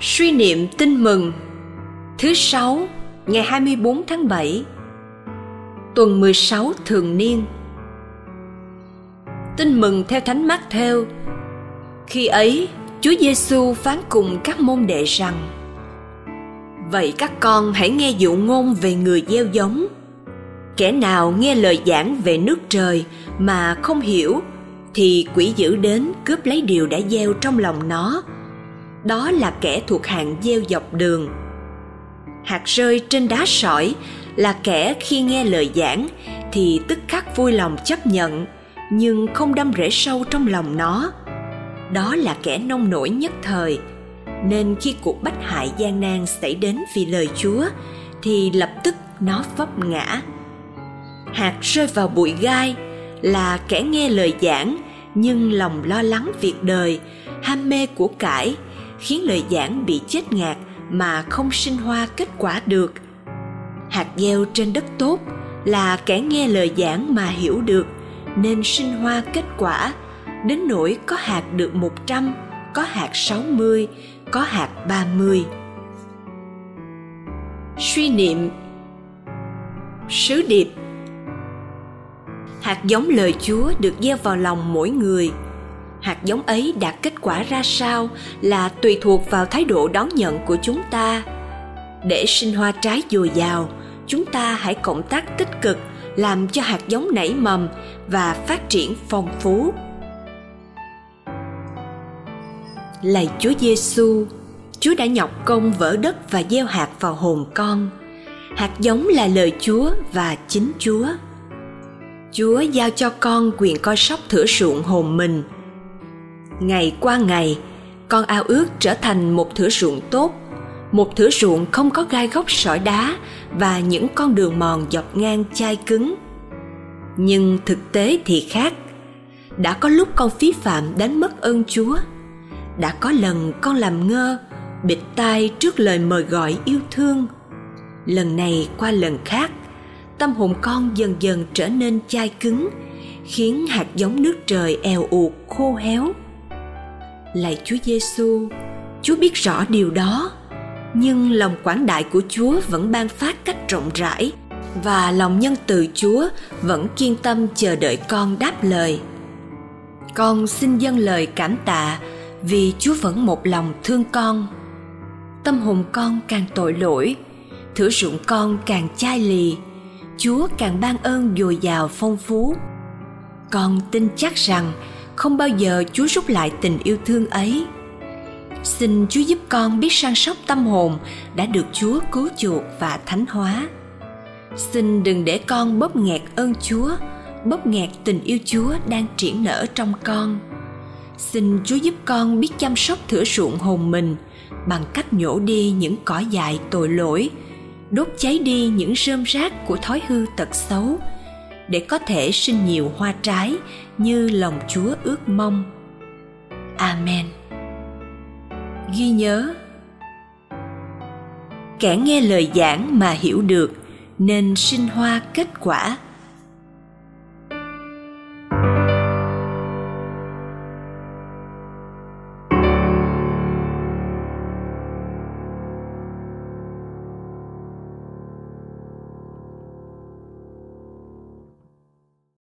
Suy niệm tin mừng. Thứ sáu, ngày 24 tháng 7 Tuần 16 thường niên. Tin mừng theo Thánh Mát theo Khi ấy, Chúa Giêsu phán cùng các môn đệ rằng, Vậy các con hãy nghe dụ ngôn về người gieo giống. Kẻ nào nghe lời giảng về nước trời mà không hiểu Thì quỷ dữ đến cướp lấy điều đã gieo trong lòng nó đó là kẻ thuộc hạng gieo dọc đường. Hạt rơi trên đá sỏi là kẻ khi nghe lời giảng thì tức khắc vui lòng chấp nhận, nhưng không đâm rễ sâu trong lòng nó. Đó là kẻ nông nổi nhất thời. Nên khi cuộc bách hại gian nan xảy đến vì lời chúa, thì lập tức nó vấp ngã. Hạt rơi vào bụi gai là kẻ nghe lời giảng nhưng lòng lo lắng việc đời, ham mê của cải khiến lời giảng bị chết ngạt mà không sinh hoa kết quả được. Hạt gieo trên đất tốt là kẻ nghe lời giảng mà hiểu được nên sinh hoa kết quả. Đến nỗi có hạt được một trăm, có hạt sáu mươi, có hạt ba mươi. Suy niệm. Sứ điệp. Hạt giống lời Chúa được gieo vào lòng mỗi người – hạt giống ấy đạt kết quả ra sao là tùy thuộc vào thái độ đón nhận của chúng ta. Để sinh hoa trái dồi dào, chúng ta hãy cộng tác tích cực, làm cho hạt giống nảy mầm và phát triển phong phú. Lạy chúa giêsu chúa đã nhọc công vỡ đất và gieo hạt vào hồn con. Hạt giống là lời chúa và chính chúa. Chúa giao cho con quyền coi sóc thửa ruộng hồn mình ngày qua ngày, con ao ước trở thành một thửa ruộng tốt, một thửa ruộng không có gai góc sỏi đá và những con đường mòn dọc ngang chai cứng. Nhưng thực tế thì khác. Đã có lúc con phí phạm đánh mất ơn chúa. Đã có lần con làm ngơ, bịt tai trước lời mời gọi yêu thương. Lần này qua lần khác, tâm hồn con dần dần trở nên chai cứng, khiến hạt giống nước trời eo uột khô héo lạy Chúa Giêsu, Chúa biết rõ điều đó, nhưng lòng quảng đại của Chúa vẫn ban phát cách rộng rãi và lòng nhân từ Chúa vẫn kiên tâm chờ đợi con đáp lời. Con xin dâng lời cảm tạ vì Chúa vẫn một lòng thương con. Tâm hồn con càng tội lỗi, thử ruộng con càng chai lì, Chúa càng ban ơn dồi dào phong phú. Con tin chắc rằng không bao giờ chúa rút lại tình yêu thương ấy. Xin chúa giúp con biết săn sóc tâm hồn đã được chúa cứu chuộc và thánh hóa. Xin đừng để con bóp nghẹt ơn chúa, bóp nghẹt tình yêu chúa đang triển nở trong con. Xin chúa giúp con biết chăm sóc thửa ruộng hồn mình bằng cách nhổ đi những cỏ dại tội lỗi, đốt cháy đi những rơm rác của thói hư tật xấu để có thể sinh nhiều hoa trái như lòng Chúa ước mong. Amen. Ghi nhớ, Kẻ nghe lời giảng mà hiểu được nên sinh hoa kết quả